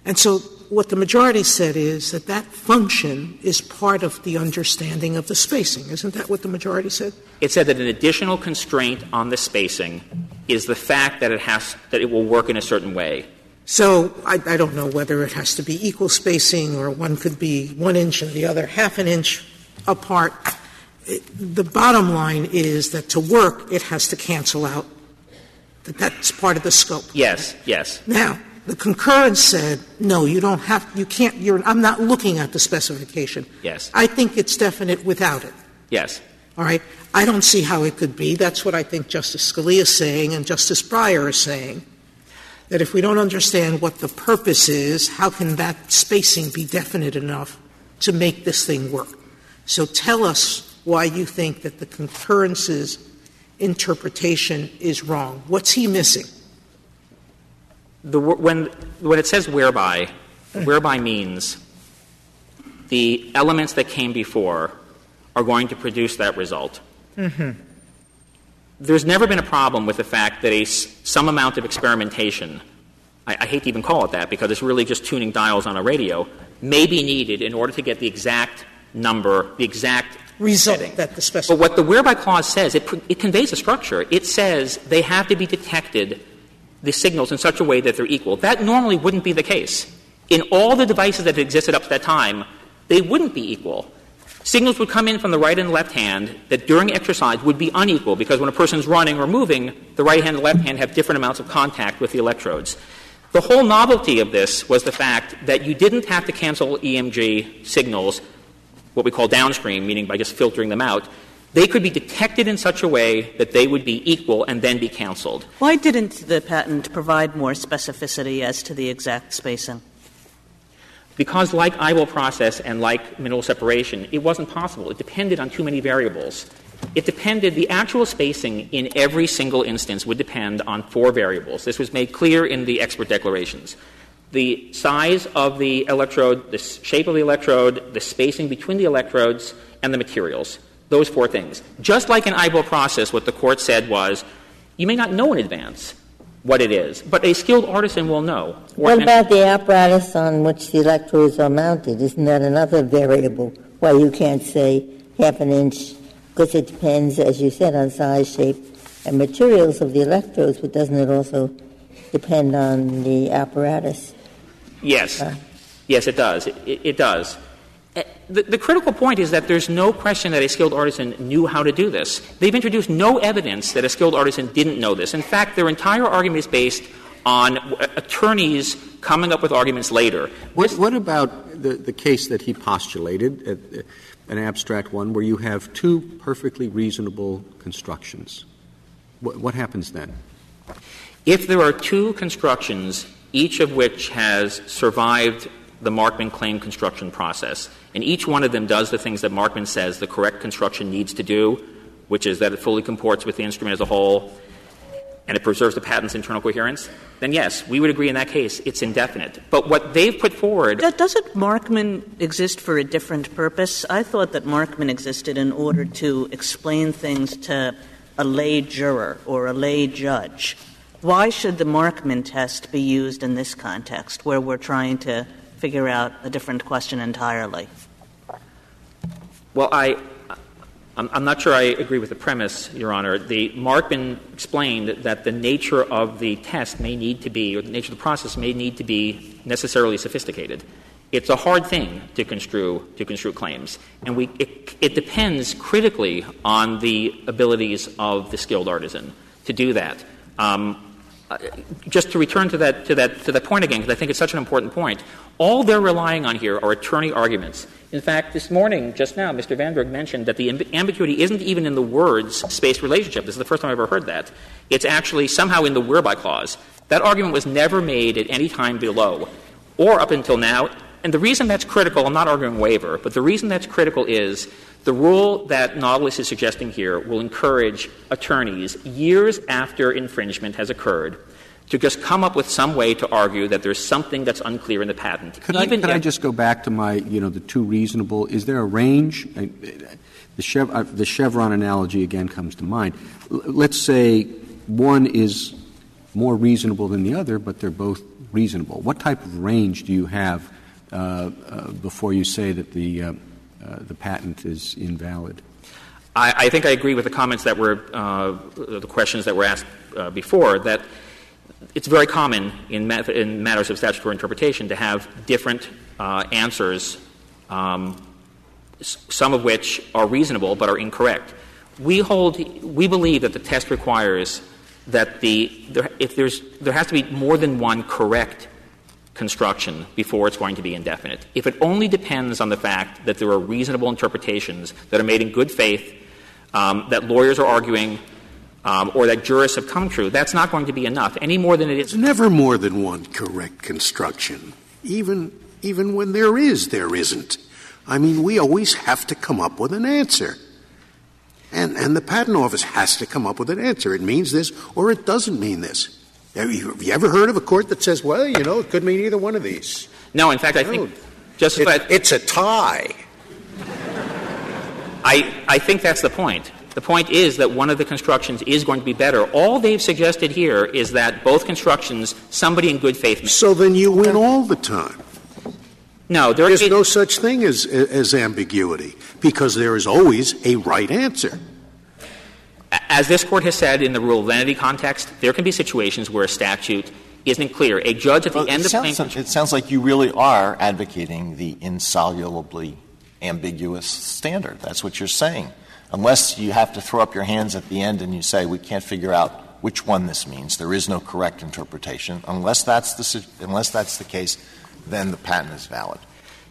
And so what the majority said is that that function is part of the understanding of the spacing. Isn't that what the majority said? It said that an additional constraint on the spacing is the fact that it has that it will work in a certain way. So I, I don't know whether it has to be equal spacing or one could be one inch and the other half an inch apart. The bottom line is that to work, it has to cancel out. That that's part of the scope. Yes, yes. Now, the concurrence said, no, you don't have, you can't, you're, I'm not looking at the specification. Yes. I think it's definite without it. Yes. All right? I don't see how it could be. That's what I think Justice Scalia is saying and Justice Breyer is saying. That if we don't understand what the purpose is, how can that spacing be definite enough to make this thing work? So tell us why you think that the concurrence's interpretation is wrong. What's he missing? The, when, when it says whereby, whereby means the elements that came before are going to produce that result. Mm-hmm. There's never been a problem with the fact that a, some amount of experimentation, I, I hate to even call it that because it's really just tuning dials on a radio, may be needed in order to get the exact number, the exact Result setting. that the But what the whereby clause says, it, it conveys a structure. It says they have to be detected, the signals, in such a way that they're equal. That normally wouldn't be the case. In all the devices that existed up to that time, they wouldn't be equal. Signals would come in from the right and left hand that during exercise would be unequal because when a person's running or moving, the right hand and left hand have different amounts of contact with the electrodes. The whole novelty of this was the fact that you didn't have to cancel EMG signals what we call downstream, meaning by just filtering them out, they could be detected in such a way that they would be equal and then be canceled. Why didn't the patent provide more specificity as to the exact spacing? Because like Eibel process and like mineral separation, it wasn't possible. It depended on too many variables. It depended, the actual spacing in every single instance would depend on four variables. This was made clear in the expert declarations. The size of the electrode, the shape of the electrode, the spacing between the electrodes, and the materials. Those four things. Just like in Eibel process, what the court said was, you may not know in advance what it is. But a skilled artisan will know. What about the apparatus on which the electrodes are mounted? Isn't that another variable why you can't say half an inch? Because it depends, as you said, on size, shape, and materials of the electrodes, but doesn't it also depend on the apparatus? Yes. Uh. yes, it does. It, it does. The, the critical point is that there's no question that a skilled artisan knew how to do this. They've introduced no evidence that a skilled artisan didn't know this. In fact, their entire argument is based on attorneys coming up with arguments later. What, what about the, the case that he postulated, uh, uh, an abstract one, where you have two perfectly reasonable constructions? What, what happens then? If there are two constructions, each of which has survived the Markman claim construction process, and each one of them does the things that Markman says the correct construction needs to do, which is that it fully comports with the instrument as a whole, and it preserves the patent's internal coherence, then yes, we would agree in that case it's indefinite. But what they've put forward. Doesn't Markman exist for a different purpose? I thought that Markman existed in order to explain things to a lay juror or a lay judge. Why should the Markman test be used in this context where we're trying to figure out a different question entirely? Well, I, I'm, not sure I agree with the premise, Your Honor. The Markman explained that the nature of the test may need to be, or the nature of the process may need to be necessarily sophisticated. It's a hard thing to construe to construe claims, and we it, it depends critically on the abilities of the skilled artisan to do that. Um, Uh, just to return to that, to that, to point again, because I think it's such an important point, all they're relying on here are attorney arguments. In fact, this morning, just now, Mr. Vandenberg mentioned that the amb- ambiguity isn't even in the words space relationship. This is the first time I've ever heard that. It's actually somehow in the whereby clause. That argument was never made at any time below or up until now. And the reason that's critical, I'm not arguing waiver, but the reason that's critical is the rule that Nautilus is suggesting here will encourage attorneys, years after infringement has occurred, to just come up with some way to argue that there's something that's unclear in the patent. Could, I, could I just go back to my, you know, the two reasonable? Is there a range? I- The, Chev, uh, the Chevron analogy again comes to mind. L- let's say one is more reasonable than the other, but they're both reasonable. What type of range do you have before you say that the, uh, uh, the patent is invalid? I, think I agree with the comments that were, uh, the questions that were asked uh, before, that it's very common in, in matters of statutory interpretation to have different uh, answers, um, some of which are reasonable but are incorrect. We hold, we believe that the test requires that the, if there's, there has to be more than one correct construction before it's going to be indefinite. If it only depends on the fact that there are reasonable interpretations that are made in good faith, um, that lawyers are arguing, um, or that jurists have come true, that's not going to be enough, any more than it is. Never more than one correct construction. Even, even when there is, there isn't. I mean, we always have to come up with an answer. And, and the patent office has to come up with an answer. It means this or it doesn't mean this. Have you, have you ever heard of a court that says, well, you know, it could mean either one of these? No, in fact, I think, Justice, It- it's a tie. I, I think that's the point. The point is that one of the constructions is going to be better. All they've suggested here is that both constructions, somebody in good faith. So then you win all the time. No, There's no such thing as, as ambiguity because there is always a right answer. As this Court has said in the rule of lenity context, there can be situations where a statute isn't clear. A judge at the Well, end of sounds, it sounds like you really are advocating the insolubly ambiguous standard. That's what you're saying. Unless you have to throw up your hands at the end and you say we can't figure out which one this means, there is no correct interpretation. Unless that's the unless that's the case, then the patent is valid.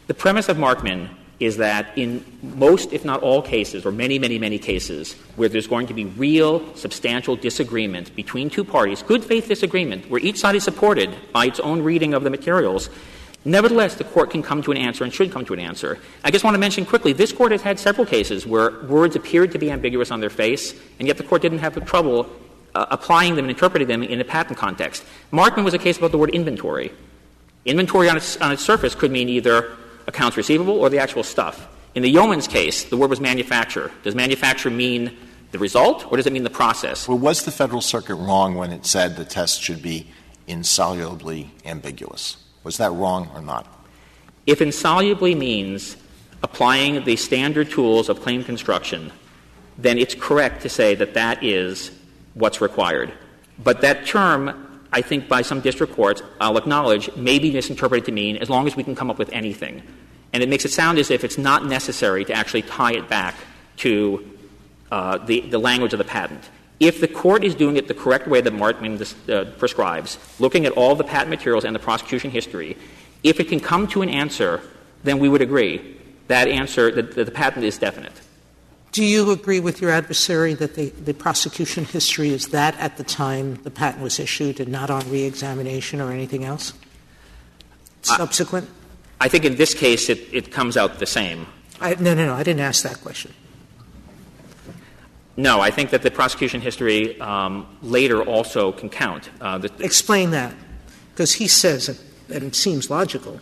The premise of Markman is that in most, if not all cases, or many, many, many cases, where there's going to be real, substantial disagreement between two parties, good faith disagreement, where each side is supported by its own reading of the materials, nevertheless, the court can come to an answer and should come to an answer. I just want to mention quickly this court has had several cases where words appeared to be ambiguous on their face, and yet the court didn't have the trouble uh, applying them and interpreting them in a patent context. Markman was a case about the word inventory. Inventory on its, on its surface could mean either accounts receivable or the actual stuff. In the Yeoman's case, the word was manufacture. Does manufacture mean the result or does it mean the process? Well, was the Federal Circuit wrong when it said the test should be insolubly ambiguous? Was that wrong or not? If insolubly means applying the standard tools of claim construction, then it's correct to say that that is what's required. But that term, I think by some district courts, I'll acknowledge, may be misinterpreted to mean as long as we can come up with anything. And it makes it sound as if it's not necessary to actually tie it back to uh, the, the language of the patent. If the court is doing it the correct way that Markman uh, prescribes, looking at all the patent materials and the prosecution history, if it can come to an answer, then we would agree that answer, that, that the patent is definite. Do you agree with your adversary that the, the prosecution history is that at the time the patent was issued and not on reexamination or anything else? Subsequent? I, I think in this case it, it comes out the same. I, no, no, no. I didn't ask that question. No, I think that the prosecution history um, later also can count. Uh, the, Explain that, because he says, and it seems logical,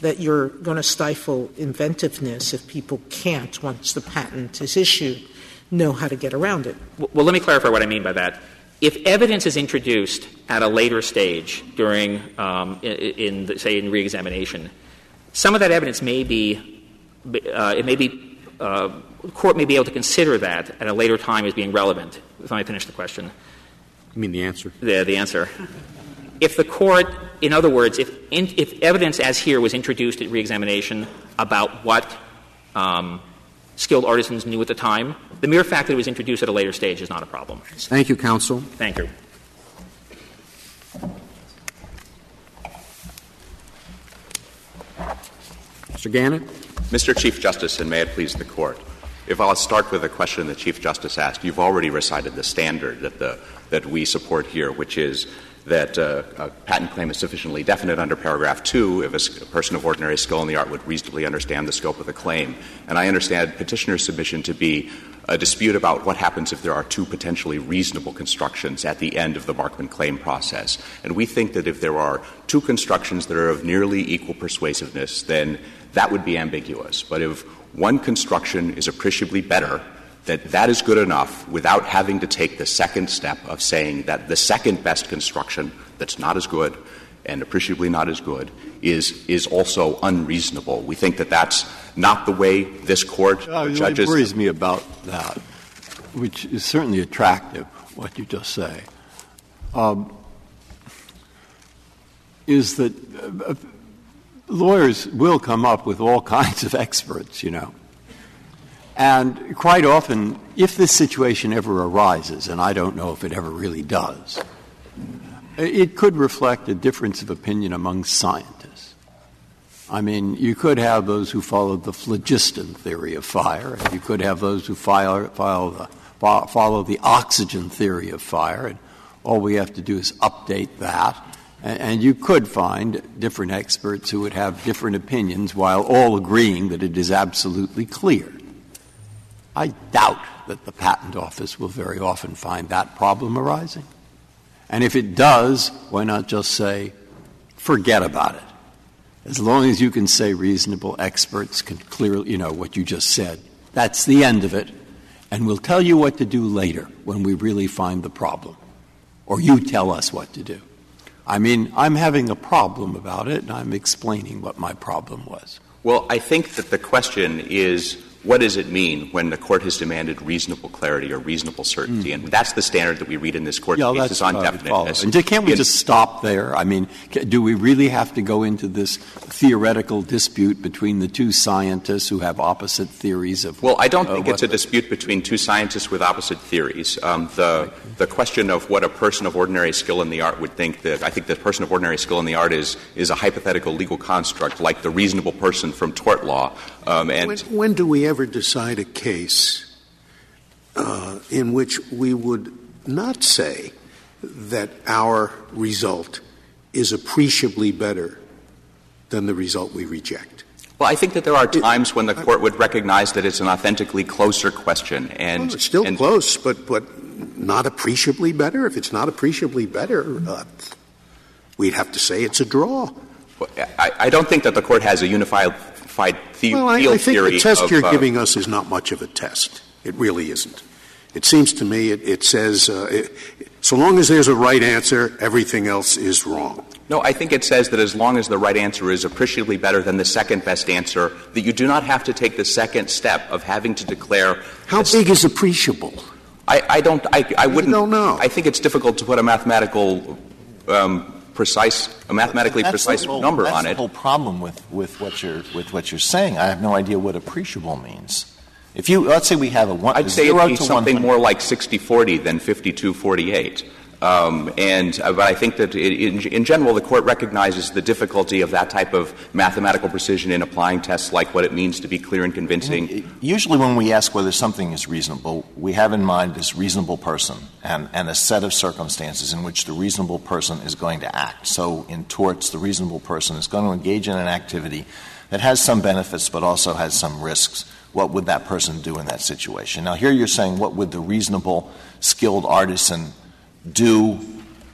that you're going to stifle inventiveness if people can't, once the patent is issued, know how to get around it. Well, let me clarify what I mean by that. If evidence is introduced at a later stage during, um, in, in, say, in reexamination, some of that evidence may be, uh, it may be uh, the court may be able to consider that at a later time as being relevant. If I finish the question. You mean the answer? The, the answer. If the court, in other words, if, in, if evidence as here was introduced at reexamination about what um, skilled artisans knew at the time, the mere fact that it was introduced at a later stage is not a problem. Thank you, counsel. Thank you. Mr. Gannon. Mr. Chief Justice, and may it please the Court. If I'll start with a question the Chief Justice asked, you've already recited the standard that, the, that we support here, which is that uh, a patent claim is sufficiently definite under paragraph 2 if a, person of ordinary skill in the art would reasonably understand the scope of the claim. And I understand petitioner's submission to be a dispute about what happens if there are two potentially reasonable constructions at the end of the Markman claim process. And we think that if there are two constructions that are of nearly equal persuasiveness, then that would be ambiguous. But if one construction is appreciably better, that that is good enough without having to take the second step of saying that the second best construction that's not as good and appreciably not as good is is also unreasonable. We think that that's not the way this court uh, judges. What worries me about that, which is certainly attractive, what you just say, um, is that uh, lawyers will come up with all kinds of experts, you know. And quite often, if this situation ever arises, and I don't know if it ever really does, it could reflect a difference of opinion among scientists. I mean, you could have those who follow the phlogiston theory of fire, and you could have those who the, follow the oxygen theory of fire, and all we have to do is update that and you could find different experts who would have different opinions while all agreeing that it is absolutely clear. I doubt that the Patent Office will very often find that problem arising. And if it does, why not just say, forget about it? As long as you can say reasonable experts can clearly, you know, what you just said, that's the end of it. And we'll tell you what to do later when we really find the problem. Or you tell us what to do. I mean, I'm having a problem about it, and I'm explaining what my problem was. Well, I think that the question is what does it mean when the court has demanded reasonable clarity or reasonable certainty? Mm. And that's the standard that we read in this court yeah, cases on definiteness. And can't we just stop there? I mean, do we really have to go into this theoretical dispute between the two scientists who have opposite theories of? Well, I don't uh, think it's a dispute between two scientists with opposite theories. Um, the the question of what a person of ordinary skill in the art would think that I think the person of ordinary skill in the art is is a hypothetical legal construct like the reasonable person from tort law. Um, and when, when do we ever decide a case uh, in which we would not say that our result is appreciably better than the result we reject? Well, I think that there are times when the court would recognize that it's an authentically closer question, and well, it's still and close, but but not appreciably better. If it's not appreciably better, uh, we'd have to say it's a draw. I, I, don't think that the court has a unified the- well, I, I think the test you're uh, giving us is not much of a test. It really isn't. It seems to me it, it says uh, it, so long as there's a right answer, everything else is wrong. No, I think it says that as long as the right answer is appreciably better than the second best answer, that you do not have to take the second step of having to declare. How big is appreciable? I, I don't. I, I wouldn't. don't know. I think it's difficult to put a mathematical, um, precise, a mathematically That's precise whole- number that's on the whole problem with, with what you're with what you're saying. I have no idea what appreciable means. If you let's say we have a one, I'd say it'd be something 100. more like 60-40 than 52-48. Um, and uh, but I think that in, general, the court recognizes the difficulty of that type of mathematical precision in applying tests like what it means to be clear and convincing. Usually, when we ask whether something is reasonable, we have in mind this reasonable person and a set of circumstances in which the reasonable person is going to act. So, in torts, the reasonable person is going to engage in an activity that has some benefits but also has some risks. What would that person do in that situation? Now, here you're saying, what would the reasonable, skilled artisan do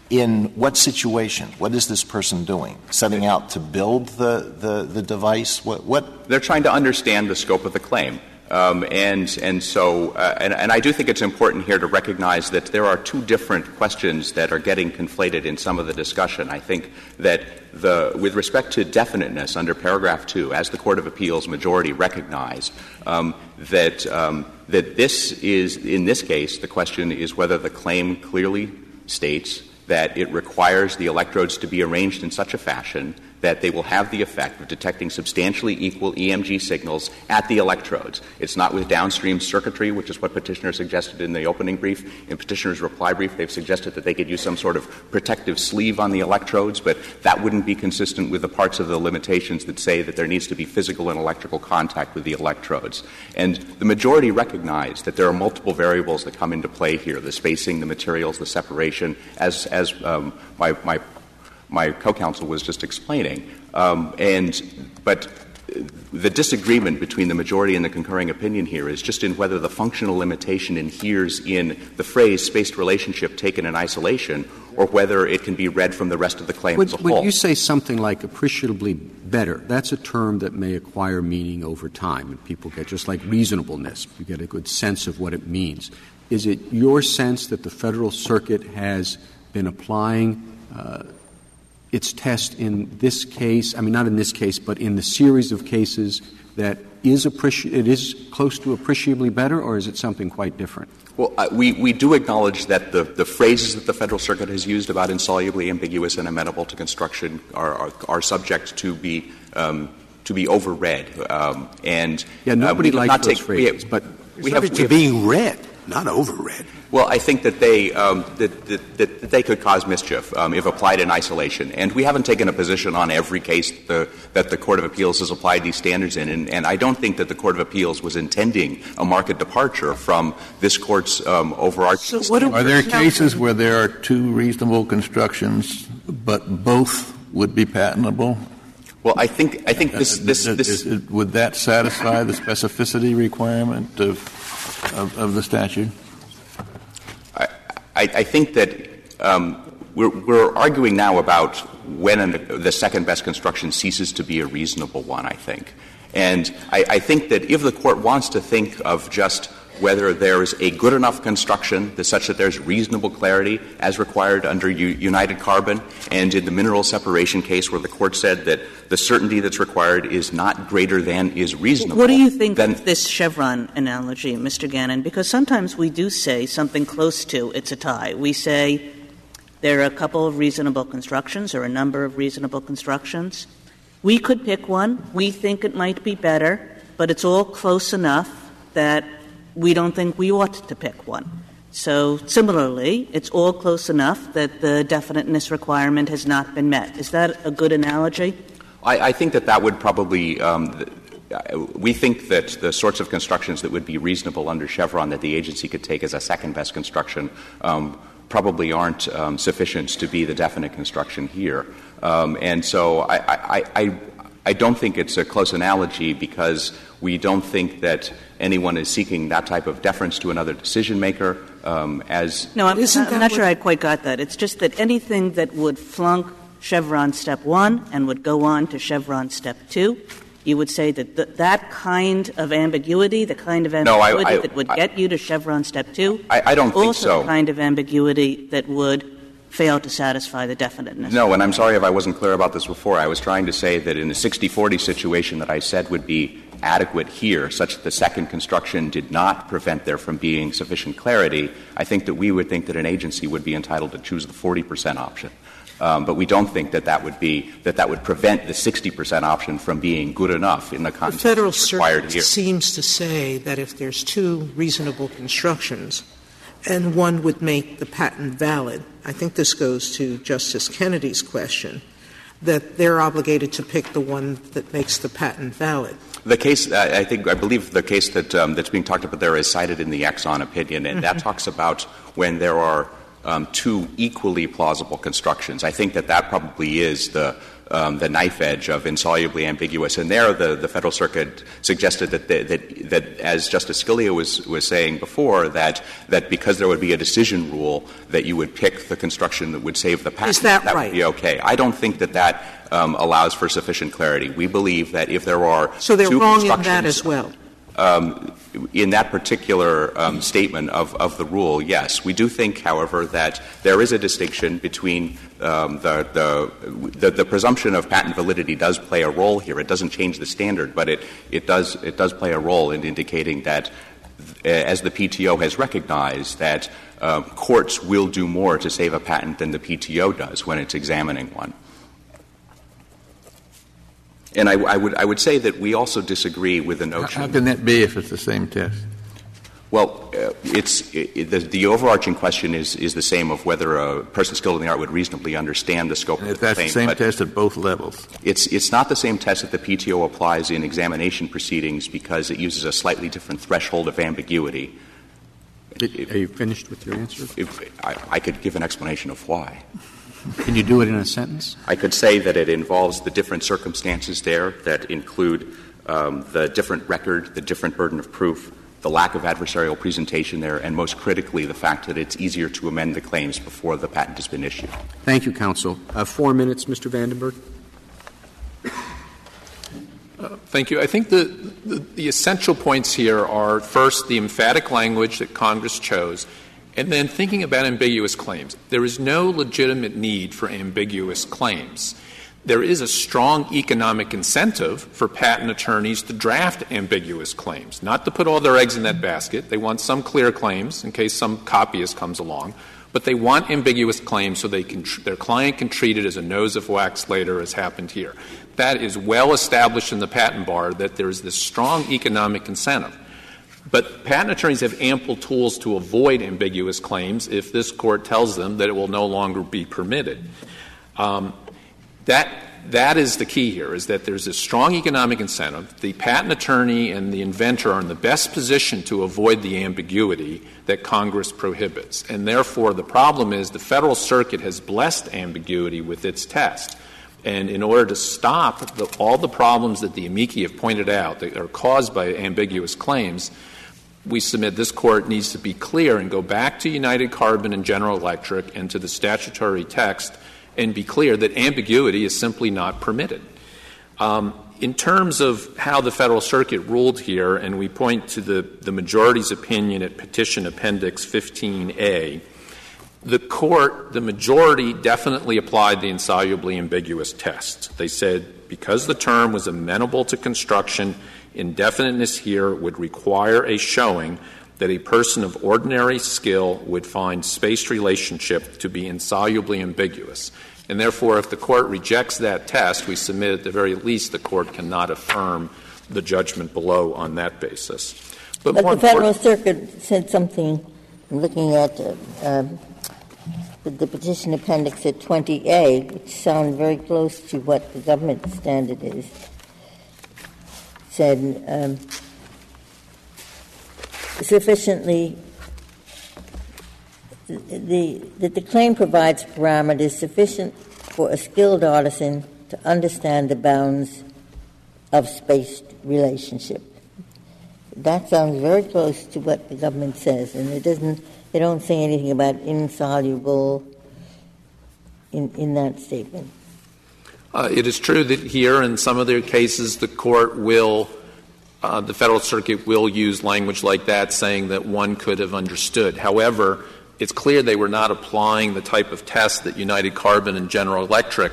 in what situation? What is this person doing? Setting out to build the, the, the device? What, what They're trying to understand the scope of the claim. Um, and and so uh, and, I do think it's important here to recognize that there are two different questions that are getting conflated in some of the discussion. I think that the with respect to definiteness under paragraph two, as the Court of Appeals majority recognized, um, that um, that this is in this case the question is whether the claim clearly states that it requires the electrodes to be arranged in such a fashion that they will have the effect of detecting substantially equal EMG signals at the electrodes. It's not with downstream circuitry, which is what Petitioner suggested in the opening brief. In Petitioner's reply brief, they've suggested that they could use some sort of protective sleeve on the electrodes, but that wouldn't be consistent with the parts of the limitations that say that there needs to be physical and electrical contact with the electrodes. And the majority recognize that there are multiple variables that come into play here the spacing, the materials, the separation, as, as um, my, my my co-counsel was just explaining. Um, and but the disagreement between the majority and the concurring opinion here is just in whether the functional limitation inheres in the phrase spaced relationship taken in isolation or whether it can be read from the rest of the claim Would, as a would whole. you say something like appreciably better? That's a term that may acquire meaning over time, and people get just like reasonableness. You get a good sense of what it means. Is it your sense that the Federal Circuit has been applying uh, its test in this case? I mean, not in this case, but in the series of cases that is appreci- it is close to appreciably better, or is it something quite different? Well, uh, we, we do acknowledge that the, the phrases that the Federal Circuit has used about insolubly ambiguous and amenable to construction are, are, are subject to be, um, to be overread. Um, and Yeah, uh, nobody we likes not those take- we have- phrases, but we have, to have- being read, not overread. Well, I think that they um, that, that, that, that they could cause mischief um, if applied in isolation, and we haven't taken a position on every case the, that the Court of Appeals has applied these standards in, and, and I don't think that the Court of Appeals was intending a market departure from this Court's um, overarching. So what do Are there cases where there are two reasonable constructions, but both would be patentable? Well, I think I think this this, Uh, this is it- Would that satisfy the specificity requirement of, of, of the statute? I, think that um, we're, arguing now about when the second best construction ceases to be a reasonable one, I think. And I think that if the court wants to think of just whether there is a good enough construction that such that there's reasonable clarity as required under U- United Carbon and in the mineral separation case where the court said that the certainty that's required is not greater than is reasonable. What do you think of this Chevron analogy, Mr. Gannon? Because sometimes we do say something close to it's a tie. We say there are a couple of reasonable constructions or a number of reasonable constructions. We could pick one. We think it might be better, but it's all close enough that we don't think we ought to pick one. So similarly, it's all close enough that the definiteness requirement has not been met. Is that a good analogy? I, I think that that would probably. Um, uh, we think that the sorts of constructions that would be reasonable under Chevron that the agency could take as a second best construction um, probably aren't um, sufficient to be the definite construction here. Um, and so I, I, I don't think it's a close analogy because we don't think that anyone is seeking that type of deference to another decision maker um, as No, I'm, Isn't I'm not sure I quite got that. It's just that anything that would flunk Chevron step one and would go on to Chevron step two you would say that th- that kind of ambiguity, the kind of No, I- ambiguity I- that would I- get you to Chevron step two, I, I don't think also so. the kind of ambiguity that would fail to satisfy the definiteness. No, and I'm sorry if I wasn't clear about this before. I was trying to say that in the 60-40 situation that I said would be adequate here, such that the second construction did not prevent there from being sufficient clarity, I think that we would think that an agency would be entitled to choose the 40 percent option. Um, but we don't think that that would be that that would prevent the 60 percent option from being good enough in the The context Federal required Circuit here. seems to say that if there's two reasonable constructions and one would make the patent valid, I think this goes to Justice Kennedy's question, that they're obligated to pick the one that makes the patent valid. The case, I think, I believe the case that um, that's being talked about there is cited in the Exxon opinion, and that talks about when there are um, two equally plausible constructions. I think that that probably is the the knife edge of insolubly ambiguous. And there, the, the Federal Circuit suggested that, the, that, that, as Justice Scalia was, was saying before, that, that because there would be a decision rule, that you would pick the construction that would save the patent. Is that that right? would be okay. I don't think that that um, allows for sufficient clarity. We believe that if there are So they're two wrong in that as well. Um, in that particular um, statement of, the rule, yes. We do think, however, that there is a distinction between um, the, presumption of patent validity does play a role here. It doesn't change the standard, but it, it, does, it does play a role in indicating that, uh, as the PTO has recognized, that uh, courts will do more to save a patent than the PTO does when it's examining one. And I, I, would, I would say that we also disagree with the notion. How can that be if it's the same test? Well, uh, it's it, the, the overarching question is is the same of whether a person skilled in the art would reasonably understand the scope And of the that's claim. the same test at both levels? it's it's not the same test that the PTO applies in examination proceedings because it uses a slightly different threshold of ambiguity. Did- Are you finished with your answer? If I, I could give an explanation of why. Can you do it in a sentence? I could say that it involves the different circumstances there that include um, the different record, the different burden of proof, the lack of adversarial presentation there, and most critically, the fact that it's easier to amend the claims before the patent has been issued. Thank you, counsel. Uh, four minutes, Mr. Vandenberg. Thank you. I think the, the, the essential points here are first, the emphatic language that Congress chose, and then thinking about ambiguous claims. There is no legitimate need for ambiguous claims. There is a strong economic incentive for patent attorneys to draft ambiguous claims, not to put all their eggs in that basket. They want some clear claims in case some copyist comes along, but they want ambiguous claims so they can tr- their client can treat it as a nose of wax later, as happened here. That is well established in the patent bar that there is this strong economic incentive. But patent attorneys have ample tools to avoid ambiguous claims if this court tells them that it will no longer be permitted. Um, that that is the key here is that there's a strong economic incentive. The patent attorney and the inventor are in the best position to avoid the ambiguity that Congress prohibits. And therefore, the problem is the Federal Circuit has blessed ambiguity with its test. And in order to stop the, all the problems that the amici have pointed out that are caused by ambiguous claims, we submit this court needs to be clear and go back to United Carbon and General Electric and to the statutory text and be clear that ambiguity is simply not permitted. Um, in terms of how the Federal Circuit ruled here, and we point to the, the majority's opinion at Petition Appendix 15A, the court, the majority definitely applied the insolubly ambiguous test. They said because the term was amenable to construction, indefiniteness here would require a showing that a person of ordinary skill would find space relationship to be insolubly ambiguous. And therefore, if the court rejects that test, we submit at the very least the court cannot affirm the judgment below on that basis. But, But the Federal Circuit said something, looking at uh, um, the the petition appendix at 20A, which sounds very close to what the government standard is, said um, sufficiently, the, that the claim provides parameters sufficient for a skilled artisan to understand the bounds of spaced relationship. That sounds very close to what the government says, and it doesn't. They don't say anything about insoluble in in that statement. Uh, it is true that here, in some of their cases, the court will, uh, the Federal Circuit will use language like that, saying that one could have understood. However, it's clear they were not applying the type of test that United Carbon and General Electric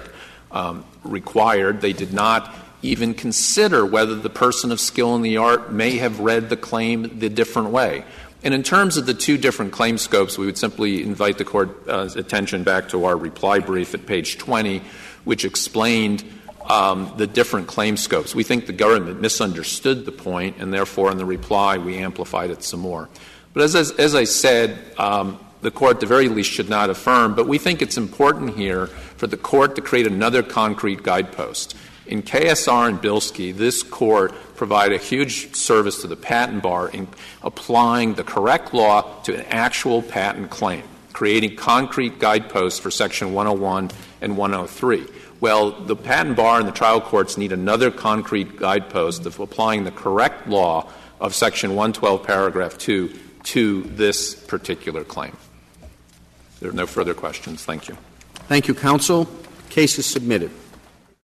um, required. They did not even consider whether the person of skill in the art may have read the claim the different way. And in terms of the two different claim scopes, we would simply invite the Court's uh, attention back to our reply brief at page 20, which explained um, the different claim scopes. We think the government misunderstood the point, and therefore, in the reply, we amplified it some more. But as, as, as I said, um, the Court, at the very least, should not affirm. But we think it's important here for the Court to create another concrete guidepost. In KSR and Bilski, this Court provided a huge service to the patent bar in applying the correct law to an actual patent claim, creating concrete guideposts for Section 101 and 103. Well, the patent bar and the trial courts need another concrete guidepost of applying the correct law of Section 112, paragraph 2 to this particular claim. There are no further questions. Thank you. Thank you, counsel. Case is submitted.